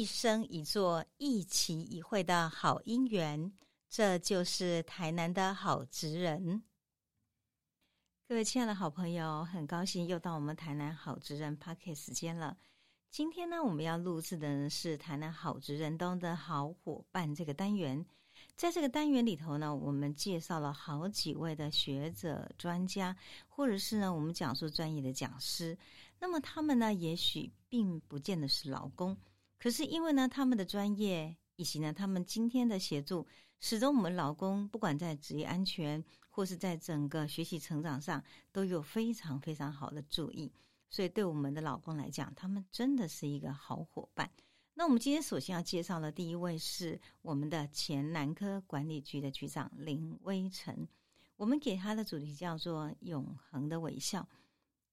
一生一座、一期一会的好姻缘。这就是台南的好职人。各位亲爱的好朋友，很高兴又到我们台南好职人 p a r k 时间了。今天呢，我们要录制的是台南好职人中的好伙伴这个单元。在这个单元里头呢，我们介绍了好几位的学者、专家，或者是呢，我们讲述专业的讲师。那么他们呢，也许并不见得是劳工，可是因为呢，他们的专业以及呢，他们今天的协助。始终，我们老公不管在职业安全或是在整个学习成长上，都有非常非常好的注意。所以，对我们的老公来讲，他们真的是一个好伙伴。那我们今天首先要介绍的第一位是我们的前南科管理局的局长林威成。我们给他的主题叫做“永恒的微笑”，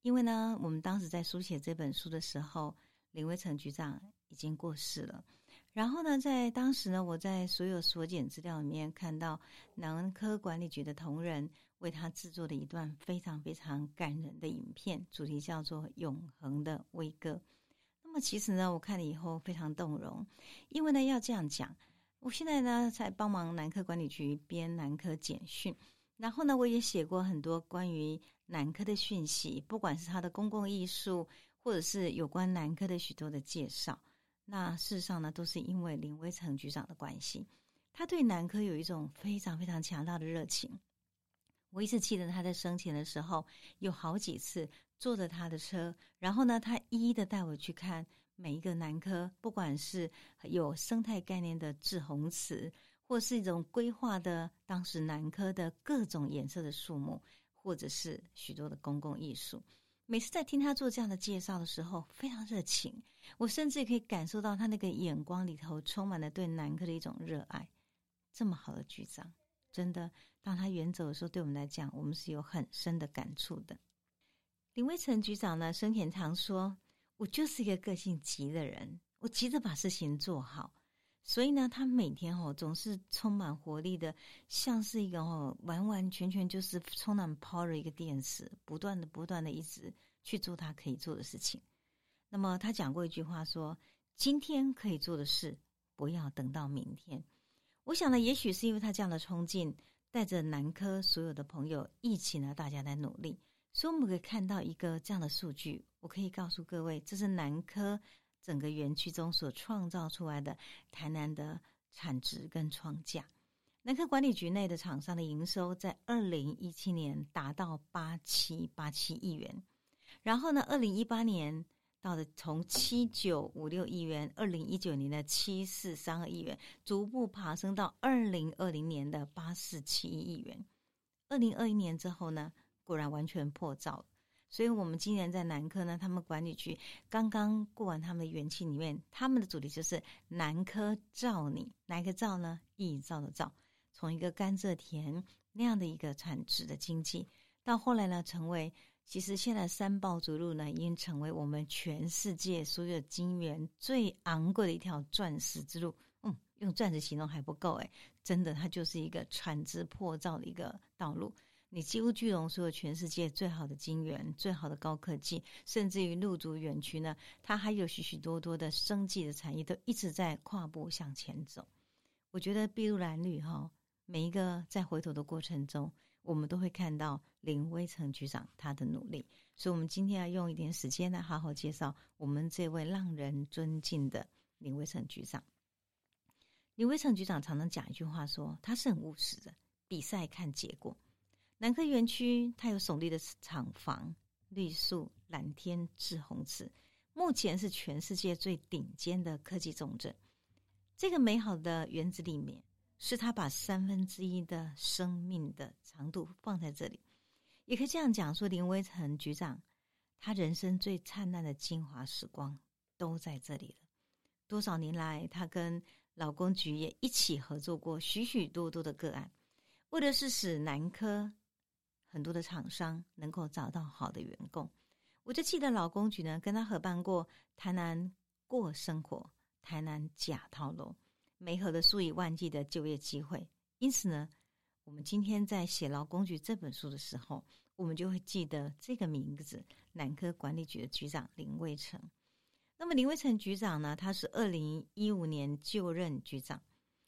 因为呢，我们当时在书写这本书的时候，林威成局长已经过世了。然后呢，在当时呢，我在所有所检资料里面看到南科管理局的同仁为他制作的一段非常非常感人的影片，主题叫做《永恒的威哥》。那么其实呢，我看了以后非常动容，因为呢要这样讲，我现在呢在帮忙南科管理局编南科简讯，然后呢我也写过很多关于南科的讯息，不管是他的公共艺术，或者是有关南科的许多的介绍。那事实上呢，都是因为林威成局长的关系，他对南科有一种非常非常强大的热情。我一直记得他在生前的时候，有好几次坐着他的车，然后呢，他一一的带我去看每一个南科，不管是有生态概念的志宏祠，或是一种规划的当时南科的各种颜色的树木，或者是许多的公共艺术。每次在听他做这样的介绍的时候，非常热情。我甚至可以感受到他那个眼光里头充满了对南科的一种热爱。这么好的局长，真的，当他远走的时候，对我们来讲，我们是有很深的感触的。林威成局长呢，生前常说：“我就是一个个性急的人，我急着把事情做好。”所以呢，他每天哦总是充满活力的，像是一个哦完完全全就是充满 power 的一个电池，不断的不断的一直去做他可以做的事情。那么他讲过一句话说：“今天可以做的事，不要等到明天。”我想呢，也许是因为他这样的冲劲，带着南科所有的朋友一起呢，大家来努力，所以我们可以看到一个这样的数据。我可以告诉各位，这是南科。整个园区中所创造出来的台南的产值跟创价，南科管理局内的厂商的营收在二零一七年达到八七八七亿元，然后呢，二零一八年到的从七九五六亿元，二零一九年的七四三二亿元，逐步爬升到二零二零年的八四七一亿元，二零二一年之后呢，果然完全破兆。所以，我们今年在南科呢，他们管理局刚刚过完他们的元气里面，他们的主题就是南科造你，哪个造呢？一造的造，从一个甘蔗田那样的一个产值的经济，到后来呢，成为其实现在三宝竹路呢，已经成为我们全世界所有金源最昂贵的一条钻石之路。嗯，用钻石形容还不够诶，真的，它就是一个产值破造的一个道路。你几乎聚拢所有全世界最好的晶圆、最好的高科技，甚至于陆足园区呢，它还有许许多多的生计的产业，都一直在跨步向前走。我觉得筚路蓝缕哈，每一个在回头的过程中，我们都会看到林威成局长他的努力。所以，我们今天要用一点时间来好好介绍我们这位让人尊敬的林威成局长。林威成局长常常讲一句话，说他是很务实的，比赛看结果。南科园区，它有耸立的厂房、绿树、蓝天、志宏池，目前是全世界最顶尖的科技重镇。这个美好的园子里面，是他把三分之一的生命的长度放在这里。也可以这样讲，说林威成局长，他人生最灿烂的精华时光都在这里了。多少年来，他跟老公局也一起合作过许许多多的个案，为的是使南科。很多的厂商能够找到好的员工，我就记得老公局呢跟他合办过台南过生活、台南假套楼，没合的数以万计的就业机会。因此呢，我们今天在写劳工局这本书的时候，我们就会记得这个名字——南科管理局的局长林卫成。那么林威成局长呢，他是二零一五年就任局长，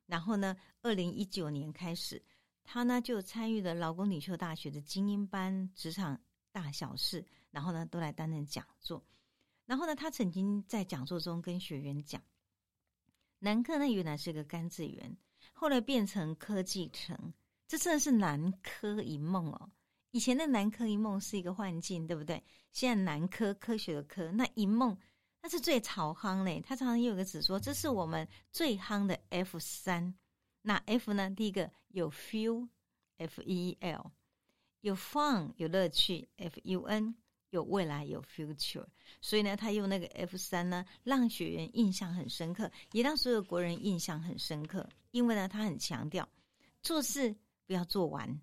然后呢，二零一九年开始，他呢就参与了劳工领袖大学的精英班职场大小事，然后呢都来担任讲座。然后呢，他曾经在讲座中跟学员讲，南科呢原来是个甘蔗园，后来变成科技城，这真的是南科一梦哦。以前的南科一梦是一个幻境，对不对？现在南科科学的科，那一梦那是最潮夯嘞。他常常有个词说，这是我们最夯的 F 三。那 F 呢？第一个有 feel，F E L，有 fun，有乐趣，F U N。有未来，有 future，所以呢，他用那个 F 三呢，让学员印象很深刻，也让所有国人印象很深刻。因为呢，他很强调做事不要做完，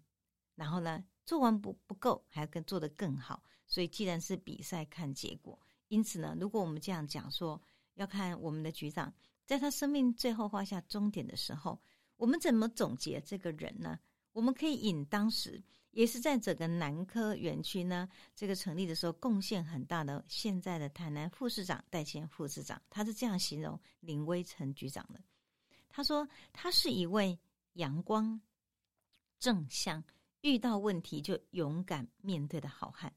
然后呢，做完不不够，还要跟做得更好。所以，既然是比赛看结果，因此呢，如果我们这样讲说，要看我们的局长在他生命最后画下终点的时候，我们怎么总结这个人呢？我们可以引当时。也是在整个南科园区呢，这个成立的时候贡献很大的现在的台南副市长戴谦副市长，他是这样形容林威成局长的。他说他是一位阳光、正向、遇到问题就勇敢面对的好汉。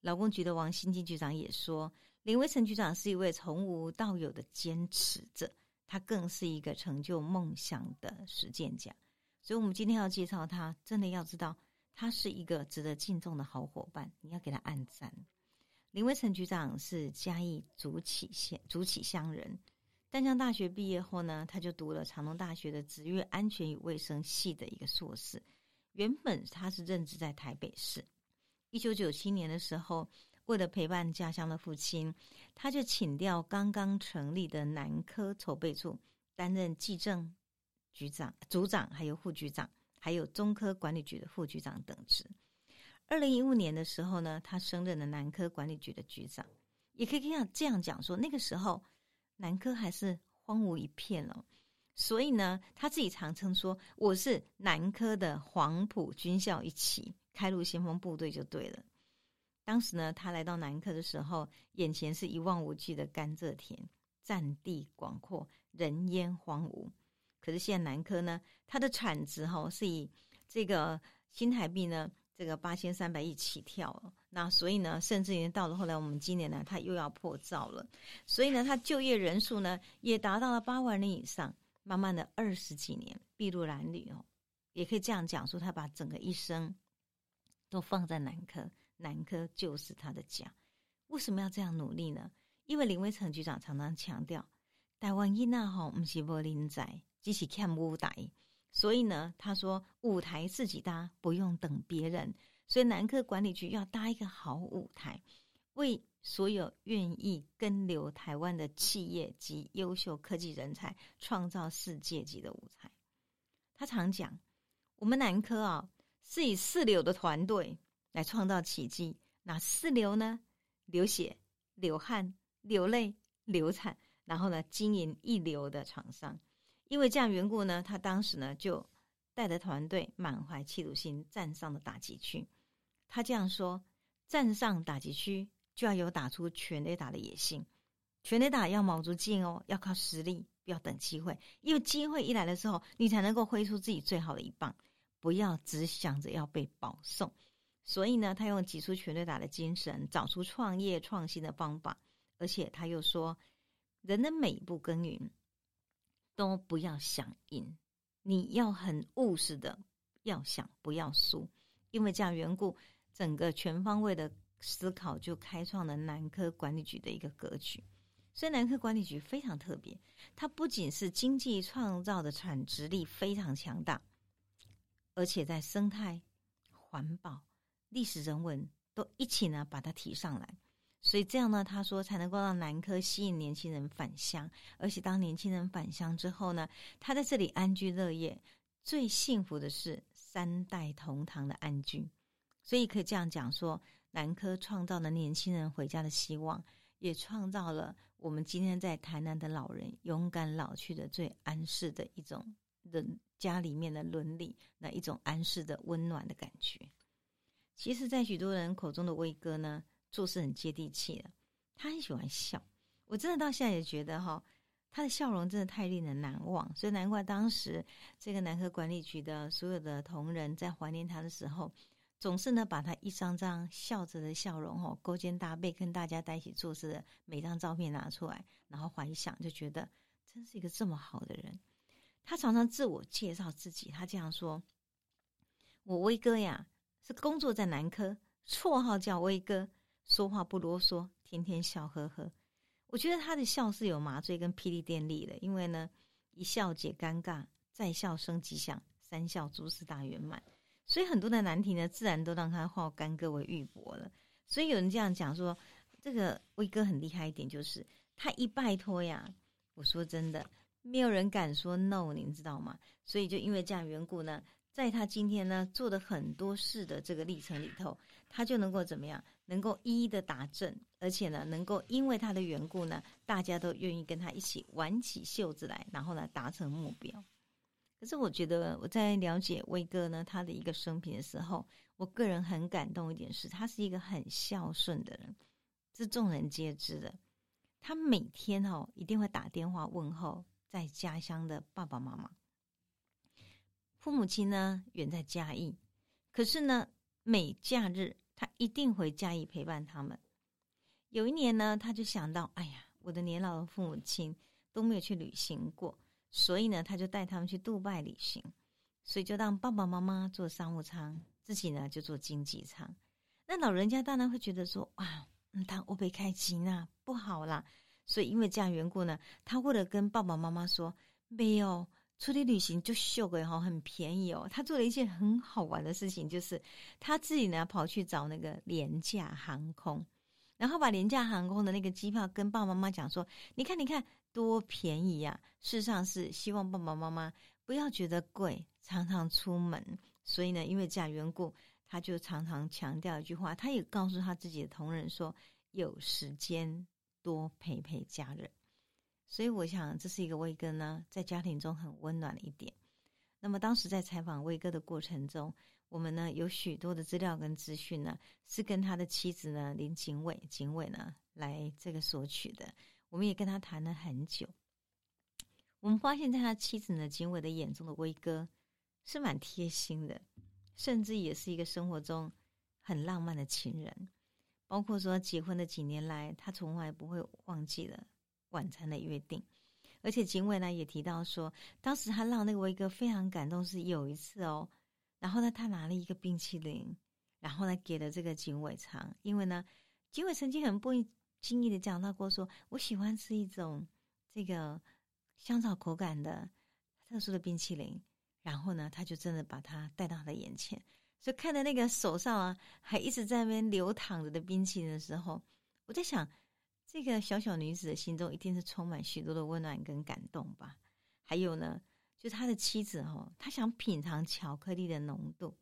劳工局的王新进局长也说，林威成局长是一位从无到有的坚持者，他更是一个成就梦想的实践家。所以，我们今天要介绍他，真的要知道。他是一个值得敬重的好伙伴，你要给他按赞。林威成局长是嘉义竹崎县竹崎乡人，淡江大学毕业后呢，他就读了长隆大学的职业安全与卫生系的一个硕士。原本他是任职在台北市。一九九七年的时候，为了陪伴家乡的父亲，他就请调刚刚成立的南科筹备处，担任纪政局长、组长还有副局长。还有中科管理局的副局长等职。二零一五年的时候呢，他升任了南科管理局的局长。也可以这样这样讲说，那个时候南科还是荒芜一片哦。所以呢，他自己常称说：“我是南科的黄埔军校一期开路先锋部队就对了。”当时呢，他来到南科的时候，眼前是一望无际的甘蔗田，占地广阔，人烟荒芜。可是现在南科呢，它的产值哈是以这个新台币呢，这个八千三百亿起跳了。那所以呢，甚至于到了后来，我们今年呢，它又要破兆了。所以呢，它就业人数呢也达到了八万人以上。慢慢的二十几年筚路蓝缕哦，也可以这样讲说，他把整个一生都放在南科，南科就是他的家。为什么要这样努力呢？因为林威成局长常常强调，台湾囡仔吼不是无人才。一起看舞台，所以呢，他说舞台自己搭，不用等别人。所以南科管理局要搭一个好舞台，为所有愿意跟留台湾的企业及优秀科技人才创造世界级的舞台。他常讲，我们南科啊，是以四流的团队来创造奇迹。哪四流呢？流血、流汗、流泪、流产，然后呢，经营一流的厂商。因为这样缘故呢，他当时呢就带着团队满怀企图心站上了打击区。他这样说：站上打击区就要有打出全垒打的野心，全垒打要卯足劲哦，要靠实力，不要等机会。因为机会一来的时候，你才能够挥出自己最好的一棒，不要只想着要被保送。所以呢，他用挤出全垒打的精神，找出创业创新的方法，而且他又说：人的每一步耕耘。都不要想赢，你要很务实的，要想不要输，因为这样缘故，整个全方位的思考就开创了南科管理局的一个格局。所以南科管理局非常特别，它不仅是经济创造的产值力非常强大，而且在生态、环保、历史人文都一起呢把它提上来。所以这样呢，他说才能够让南科吸引年轻人返乡，而且当年轻人返乡之后呢，他在这里安居乐业，最幸福的是三代同堂的安居。所以可以这样讲说，南科创造了年轻人回家的希望，也创造了我们今天在台南的老人勇敢老去的最安适的一种人家里面的伦理，那一种安适的温暖的感觉。其实，在许多人口中的威哥呢。做事很接地气的，他很喜欢笑。我真的到现在也觉得哈，他的笑容真的太令人难忘，所以难怪当时这个南科管理局的所有的同仁在怀念他的时候，总是呢把他一张张笑着的笑容哈，勾肩搭背跟大家在一起做事的每张照片拿出来，然后怀想，就觉得真是一个这么好的人。他常常自我介绍自己，他这样说：“我威哥呀，是工作在南科，绰号叫威哥，说话不啰嗦，天天笑呵呵。我觉得他的笑是有麻醉跟霹雳电力的，因为呢，一笑解尴尬，再笑生吉祥，三笑诸事大圆满。所以很多的难题呢，自然都让他化干戈为玉帛了。所以有人这样讲说，这个威哥很厉害一点，就是他一拜托呀，我说真的。”没有人敢说 no，您知道吗？所以就因为这样缘故呢，在他今天呢做的很多事的这个历程里头，他就能够怎么样？能够一一的打正，而且呢，能够因为他的缘故呢，大家都愿意跟他一起挽起袖子来，然后呢达成目标。可是我觉得我在了解威哥呢他的一个生平的时候，我个人很感动一点是，他是一个很孝顺的人，是众人皆知的。他每天哦一定会打电话问候。在家乡的爸爸妈妈，父母亲呢远在嘉义，可是呢每假日他一定回嘉义陪伴他们。有一年呢，他就想到，哎呀，我的年老的父母亲都没有去旅行过，所以呢，他就带他们去杜拜旅行，所以就让爸爸妈妈坐商务舱，自己呢就坐经济舱。那老人家当然会觉得说，哇，他我被开机呢，不好啦。所以，因为这样缘故呢，他为了跟爸爸妈妈说，没有出去旅行就秀个哈，很便宜哦。他做了一件很好玩的事情，就是他自己呢跑去找那个廉价航空，然后把廉价航空的那个机票跟爸爸妈妈讲说：“你看，你看多便宜呀！”事实上是希望爸爸妈妈不要觉得贵，常常出门。所以呢，因为这样缘故，他就常常强调一句话，他也告诉他自己的同仁说：“有时间。”多陪陪家人，所以我想这是一个威哥呢，在家庭中很温暖的一点。那么当时在采访威哥的过程中，我们呢有许多的资料跟资讯呢，是跟他的妻子呢林景伟景伟呢来这个索取的。我们也跟他谈了很久，我们发现在他妻子呢景伟的眼中的威哥是蛮贴心的，甚至也是一个生活中很浪漫的情人。包括说结婚的几年来，他从来不会忘记了晚餐的约定，而且警卫呢也提到说，当时他让那个威哥非常感动，是有一次哦，然后呢他拿了一个冰淇淋，然后呢给了这个警卫尝，因为呢警卫曾经很不经意的讲到过，说我喜欢吃一种这个香草口感的特殊的冰淇淋，然后呢他就真的把它带到他的眼前。所以看着那个手上啊，还一直在那边流淌着的冰淇淋的时候，我在想，这个小小女子的心中一定是充满许多的温暖跟感动吧。还有呢，就他的妻子哈，他想品尝巧克力的浓度，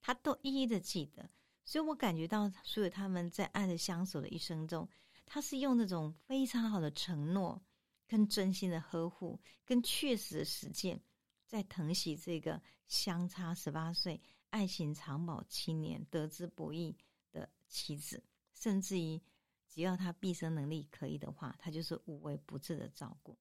他都一一的记得。所以我感觉到，所有他们在爱的相守的一生中，他是用那种非常好的承诺、跟真心的呵护、跟确实的实践，在疼惜这个相差十八岁。爱情长保七年，得之不易的妻子，甚至于只要他毕生能力可以的话，他就是无微不至的照顾。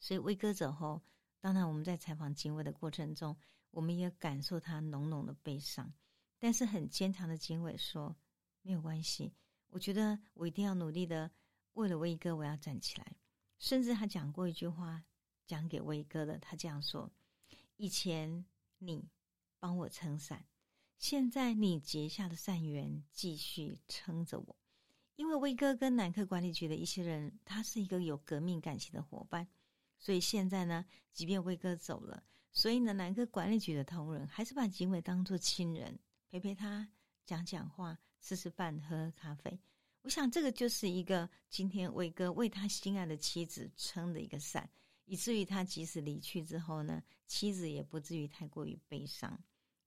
所以威哥走后，当然我们在采访警卫的过程中，我们也感受他浓浓的悲伤。但是很坚强的警卫说：“没有关系，我觉得我一定要努力的，为了威哥，我要站起来。”甚至他讲过一句话，讲给威哥的，他这样说：“以前你。”帮我撑伞，现在你结下的善缘继续撑着我。因为威哥跟南科管理局的一些人，他是一个有革命感情的伙伴，所以现在呢，即便威哥走了，所以呢，南科管理局的同仁还是把警伟当作亲人，陪陪他，讲讲话，吃吃饭，喝喝咖啡。我想这个就是一个今天威哥为他心爱的妻子撑的一个伞，以至于他即使离去之后呢，妻子也不至于太过于悲伤。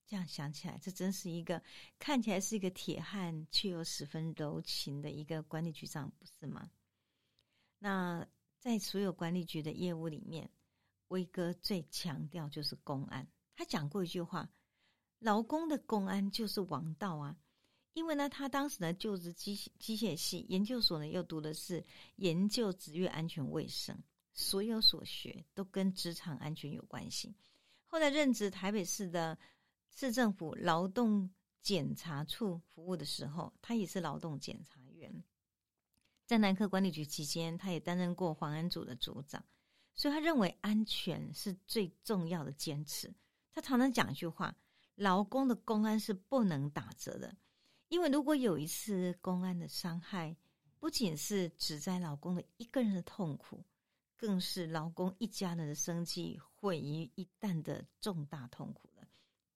这样想起来，这真是一个看起来是一个铁汉，却又十分柔情的一个管理局长，不是吗？那在所有管理局的业务里面，威哥最强调就是公安。他讲过一句话：“劳工的公安就是王道啊！”因为呢，他当时呢就职机机械系研究所呢，又读的是研究职业安全卫生，所有所学都跟职场安全有关系。后来任职台北市的市政府劳动检查处服务的时候，他也是劳动检查员。在南科管理局期间，他也担任过环安组的组长，所以他认为安全是最重要的坚持。他常常讲一句话：“劳工的公安是不能打折的。”因为如果有一次公安的伤害，不仅是只在老公的一个人的痛苦，更是劳工一家人的生计毁于一旦的重大痛苦。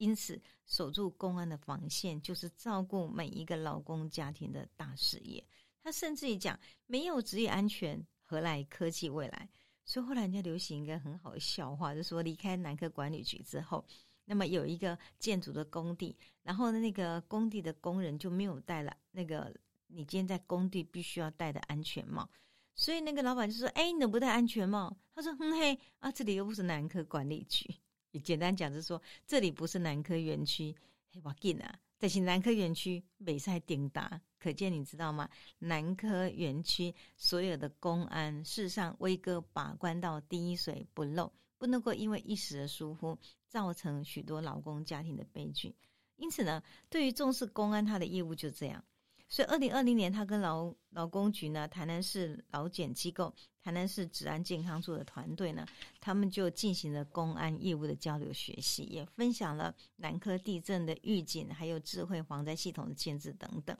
因此，守住公安的防线，就是照顾每一个劳工家庭的大事业。他甚至于讲，没有职业安全，何来科技未来？所以后来人家流行一个很好的笑话，就说离开南科管理局之后。那么有一个建筑的工地，然后呢，那个工地的工人就没有戴了那个你今天在工地必须要戴的安全帽，所以那个老板就说：“哎，你怎么不戴安全帽？”他说：“哼嘿，啊，这里又不是南科管理局。”也简单讲就是说，这里不是南科园区。嘿，我紧啊，但是南科园区美赛顶达，可见你知道吗？南科园区所有的公安，事实上威哥把关到滴水不漏。不能够因为一时的疏忽，造成许多劳工家庭的悲剧。因此呢，对于重视公安，他的业务就这样。所以，二零二零年，他跟劳劳工局呢，台南市劳检机构、台南市治安健康处的团队呢，他们就进行了公安业务的交流学习，也分享了南科地震的预警，还有智慧防灾系统的建制等等。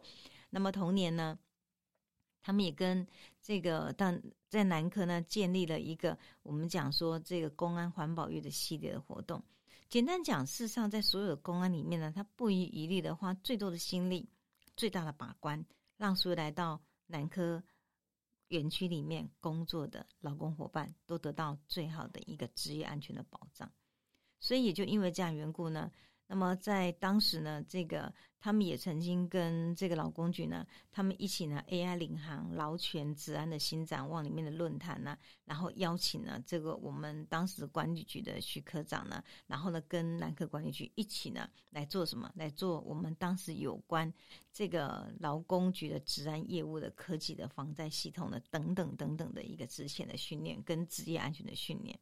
那么同年呢？他们也跟这个，但在南科呢，建立了一个我们讲说这个公安环保月的系列的活动。简单讲，事实上在所有的公安里面呢，他不遗余力的花最多的心力、最大的把关，让所有来到南科园区里面工作的劳工伙伴都得到最好的一个职业安全的保障。所以也就因为这样缘故呢。那么在当时呢，这个他们也曾经跟这个老公局呢，他们一起呢 AI 领航劳权治安的新展望里面的论坛呢，然后邀请了这个我们当时管理局的徐科长呢，然后呢跟南科管理局一起呢来做什么？来做我们当时有关这个劳工局的治安业务的科技的防灾系统的等等等等的一个之前的训练跟职业安全的训练。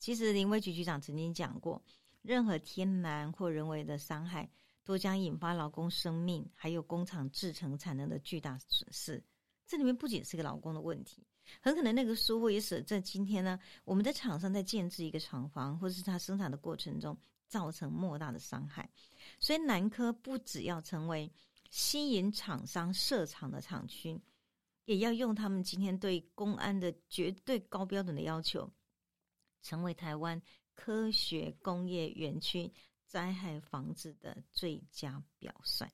其实林威局局长曾经讲过。任何天然或人为的伤害，都将引发劳工生命还有工厂制成产能的巨大损失。这里面不仅是个劳工的问题，很可能那个疏忽也使得在今天呢，我们在厂商在建制一个厂房或是它生产的过程中造成莫大的伤害。所以南科不只要成为吸引厂商设厂的厂区，也要用他们今天对公安的绝对高标准的要求，成为台湾。科学工业园区灾害防治的最佳表率，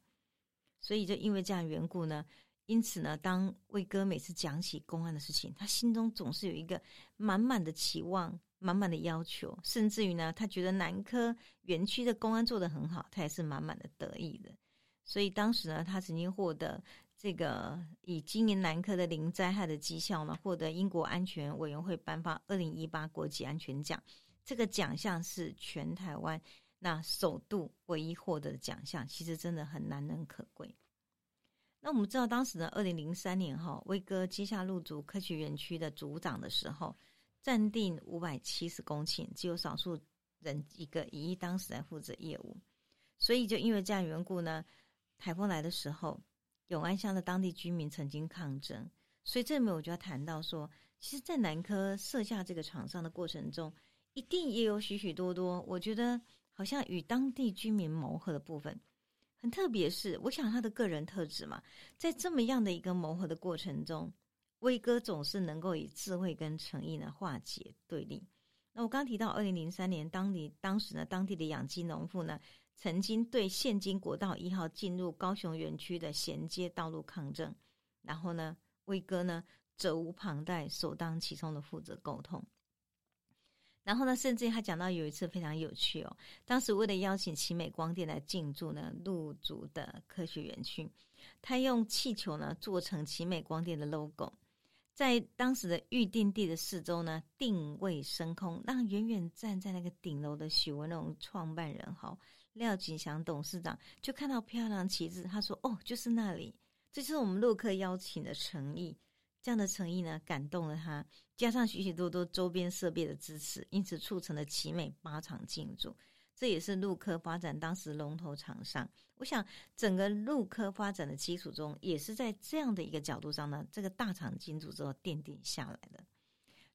所以就因为这样缘故呢，因此呢，当魏哥每次讲起公安的事情，他心中总是有一个满满的期望、满满的要求，甚至于呢，他觉得南科园区的公安做得很好，他也是满满的得意的。所以当时呢，他曾经获得这个以经营南科的零灾害的绩效呢，获得英国安全委员会颁发二零一八国际安全奖。这个奖项是全台湾那首度唯一获得的奖项，其实真的很难能可贵。那我们知道，当时呢，二零零三年哈，威哥接下入主科学园区的组长的时候，暂定五百七十公顷，只有少数人一个以一当时来负责业务，所以就因为这样缘故呢，台风来的时候，永安乡的当地居民曾经抗争，所以这里面我就要谈到说，其实，在南科设下这个厂商的过程中。一定也有许许多多，我觉得好像与当地居民谋合的部分，很特别。是我想他的个人特质嘛，在这么样的一个谋合的过程中，威哥总是能够以智慧跟诚意呢化解对立。那我刚提到，二零零三年，当地当时呢，当地的养鸡农户呢，曾经对现今国道一号进入高雄园区的衔接道路抗争，然后呢，威哥呢责无旁贷，首当其冲的负责沟通。然后呢，甚至他讲到有一次非常有趣哦，当时为了邀请奇美光电来进驻呢入主的科学园区，他用气球呢做成奇美光电的 logo，在当时的预定地的四周呢定位升空，让远远站在那个顶楼的许文龙创办人哈廖锦祥董事长就看到漂亮旗帜，他说：“哦，就是那里，这是我们陆客邀请的诚意。”这样的诚意呢，感动了他，加上许许多多周边设备的支持，因此促成了奇美八厂进驻。这也是陆科发展当时龙头厂商。我想，整个陆科发展的基础中，也是在这样的一个角度上呢，这个大厂进驻之后奠定下来的。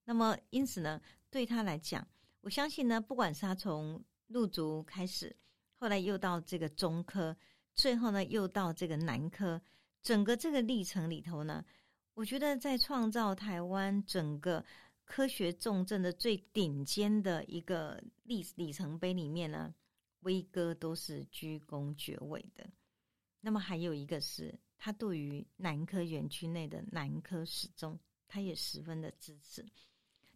那么，因此呢，对他来讲，我相信呢，不管是他从陆族开始，后来又到这个中科，最后呢又到这个南科，整个这个历程里头呢。我觉得在创造台湾整个科学重镇的最顶尖的一个历里程碑里面呢，威哥都是居功厥伟的。那么还有一个是他对于南科园区内的南科始终，他也十分的支持。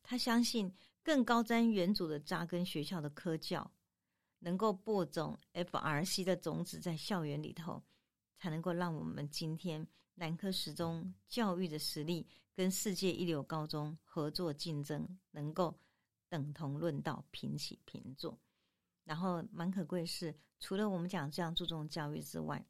他相信更高瞻远瞩的扎根学校的科教，能够播种 FRC 的种子在校园里头，才能够让我们今天。南科十中教育的实力跟世界一流高中合作竞争，能够等同论道、平起平坐。然后蛮可贵是，除了我们讲这样注重教育之外，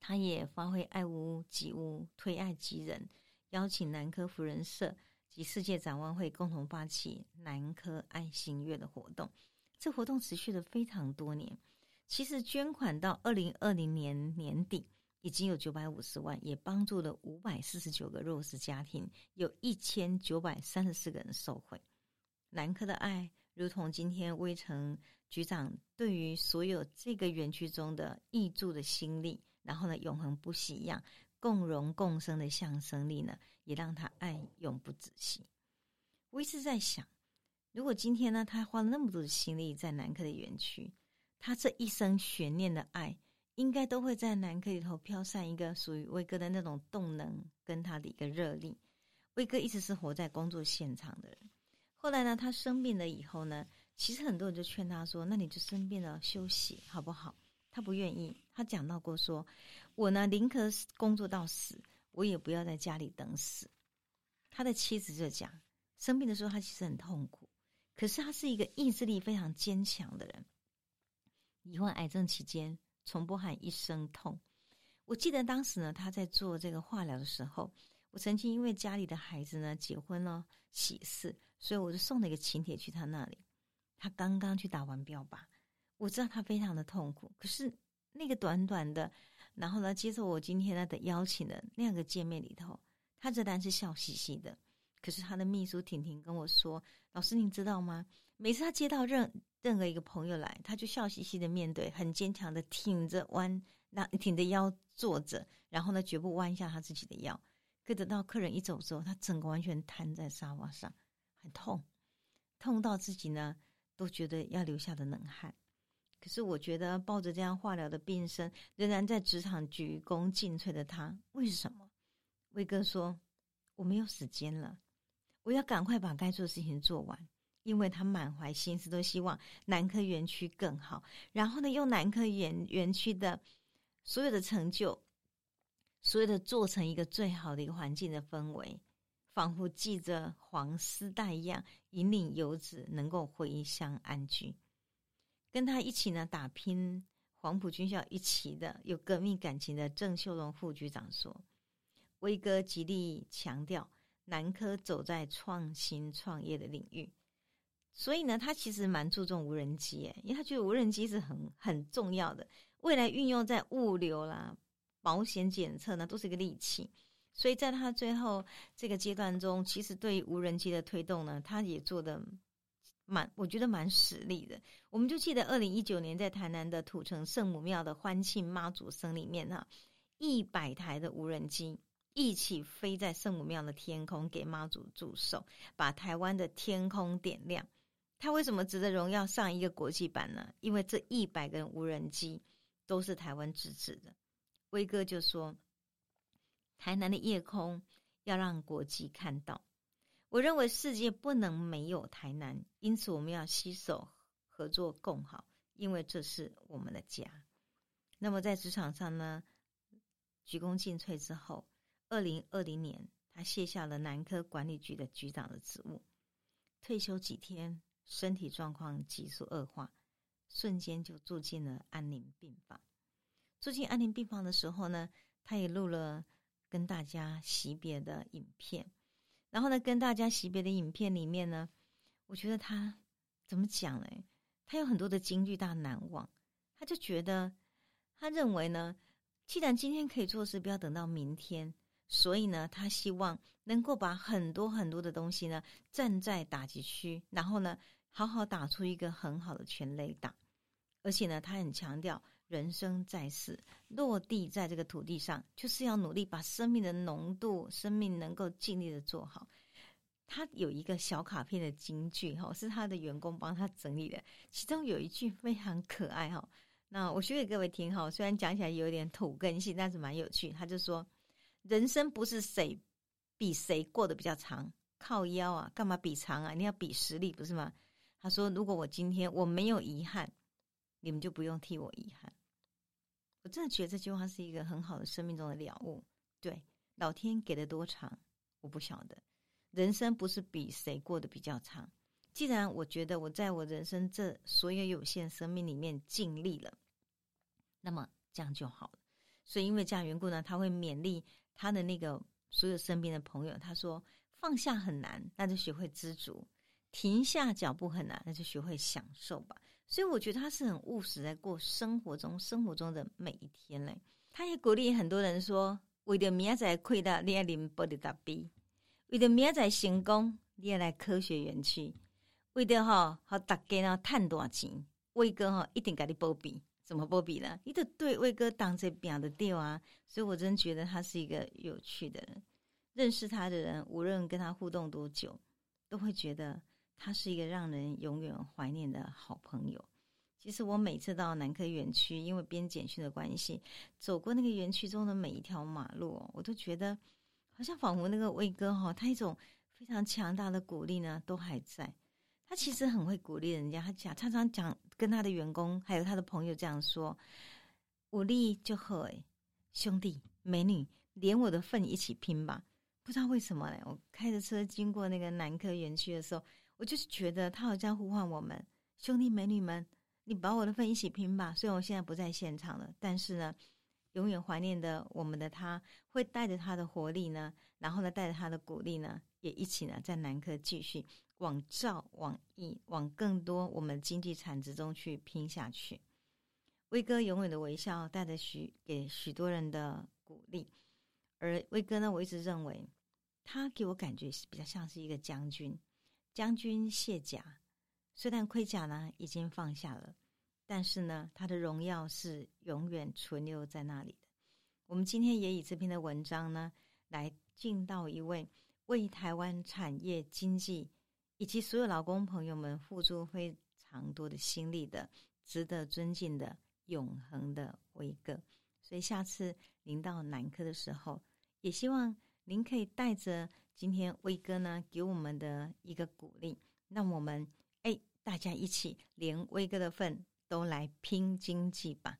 他也发挥爱屋及乌、推爱及人，邀请南科福人社及世界展望会共同发起南科爱心月的活动。这活动持续了非常多年，其实捐款到二零二零年年底。已经有九百五十万，也帮助了五百四十九个弱势家庭，有一千九百三十四个人受惠。南科的爱，如同今天微城局长对于所有这个园区中的义助的心力，然后呢永恒不息一样，共荣共生的象征力呢，也让他爱永不止息。我一直在想，如果今天呢，他花了那么多的心力在南科的园区，他这一生悬念的爱。应该都会在南科里头飘散一个属于威哥的那种动能，跟他的一个热力。威哥一直是活在工作现场的人。后来呢，他生病了以后呢，其实很多人就劝他说：“那你就生病了休息好不好？”他不愿意。他讲到过说：“我呢，宁可工作到死，我也不要在家里等死。”他的妻子就讲，生病的时候他其实很痛苦，可是他是一个意志力非常坚强的人。罹患癌症期间。从不喊一声痛。我记得当时呢，他在做这个化疗的时候，我曾经因为家里的孩子呢结婚了喜事，所以我就送了一个请帖去他那里。他刚刚去打完标靶，我知道他非常的痛苦。可是那个短短的，然后呢接受我今天呢的邀请的那样个见面里头，他仍然是笑嘻嘻的。可是他的秘书婷婷跟我说：“老师，您知道吗？每次他接到任任何一个朋友来，他就笑嘻嘻的面对，很坚强的挺着弯，那挺着腰坐着，然后呢，绝不弯下他自己的腰。可等到客人一走之后，他整个完全瘫在沙发上，很痛，痛到自己呢都觉得要流下的冷汗。可是我觉得抱着这样化疗的病身，仍然在职场鞠躬尽瘁的他，为什么？威哥说：“我没有时间了。”我要赶快把该做的事情做完，因为他满怀心思，都希望南科园区更好。然后呢，用南科园园区的所有的成就，所有的做成一个最好的一个环境的氛围，仿佛系着黄丝带一样，引领游子能够回乡安居。跟他一起呢打拼黄埔军校一起的有革命感情的郑秀荣副局长说：“威哥极力强调。”南科走在创新创业的领域，所以呢，他其实蛮注重无人机，诶，因为他觉得无人机是很很重要的，未来运用在物流啦、保险检测呢，都是一个利器。所以在他最后这个阶段中，其实对无人机的推动呢，他也做的蛮，我觉得蛮实力的。我们就记得二零一九年在台南的土城圣母庙的欢庆妈祖生里面哈，一百台的无人机。一起飞在圣母庙的天空，给妈祖祝寿，把台湾的天空点亮。他为什么值得荣耀上一个国际版呢？因为这一百个无人机都是台湾自制的。威哥就说：“台南的夜空要让国际看到。”我认为世界不能没有台南，因此我们要携手合作共好，因为这是我们的家。那么在职场上呢，鞠躬尽瘁之后。二零二零年，他卸下了南科管理局的局长的职务，退休几天，身体状况急速恶化，瞬间就住进了安宁病房。住进安宁病房的时候呢，他也录了跟大家惜别的影片。然后呢，跟大家惜别的影片里面呢，我觉得他怎么讲嘞？他有很多的金句大难忘。他就觉得，他认为呢，既然今天可以做事，不要等到明天。所以呢，他希望能够把很多很多的东西呢，站在打击区，然后呢，好好打出一个很好的全垒打。而且呢，他很强调，人生在世，落地在这个土地上，就是要努力把生命的浓度，生命能够尽力的做好。他有一个小卡片的金句哈，是他的员工帮他整理的，其中有一句非常可爱哈。那我学给各位听哈，虽然讲起来有点土根性，但是蛮有趣。他就说。人生不是谁比谁过得比较长，靠腰啊，干嘛比长啊？你要比实力，不是吗？他说：“如果我今天我没有遗憾，你们就不用替我遗憾。”我真的觉得这句话是一个很好的生命中的了悟。对，老天给的多长，我不晓得。人生不是比谁过得比较长。既然我觉得我在我人生这所有有限生命里面尽力了，那么这样就好了。所以因为这样缘故呢，他会勉励。他的那个所有身边的朋友，他说放下很难，那就学会知足；停下脚步很难，那就学会享受吧。所以我觉得他是很务实，在过生活中生活中的每一天嘞。他也鼓励很多人说：为了明仔亏到，你要领保的大币；为了明仔成功，你要来科学园区；为了哈好大家呢赚多少钱，威哥哈一定给你保庇。怎么波比呢？你得对威哥当这表的调啊，所以我真觉得他是一个有趣的人。认识他的人，无论跟他互动多久，都会觉得他是一个让人永远怀念的好朋友。其实我每次到南科园区，因为编简讯的关系，走过那个园区中的每一条马路，我都觉得好像仿佛那个魏哥哈，他一种非常强大的鼓励呢，都还在。他其实很会鼓励人家，他讲常常讲跟他的员工还有他的朋友这样说：“武力就好诶，兄弟美女，连我的份一起拼吧！”不知道为什么呢？我开着车经过那个南科园区的时候，我就是觉得他好像呼唤我们兄弟美女们，你把我的份一起拼吧！虽然我现在不在现场了，但是呢，永远怀念的我们的他会带着他的活力呢，然后呢，带着他的鼓励呢，也一起呢，在南科继续。往造、往义、往更多我们经济产值中去拼下去。威哥永远的微笑，带着许给许多人的鼓励。而威哥呢，我一直认为他给我感觉是比较像是一个将军。将军卸甲，虽然盔甲呢已经放下了，但是呢，他的荣耀是永远存留在那里的。我们今天也以这篇的文章呢，来敬到一位为台湾产业经济。以及所有劳工朋友们付出非常多的心力的，值得尊敬的永恒的威哥，所以下次您到南科的时候，也希望您可以带着今天威哥呢给我们的一个鼓励，那我们哎大家一起连威哥的份都来拼经济吧。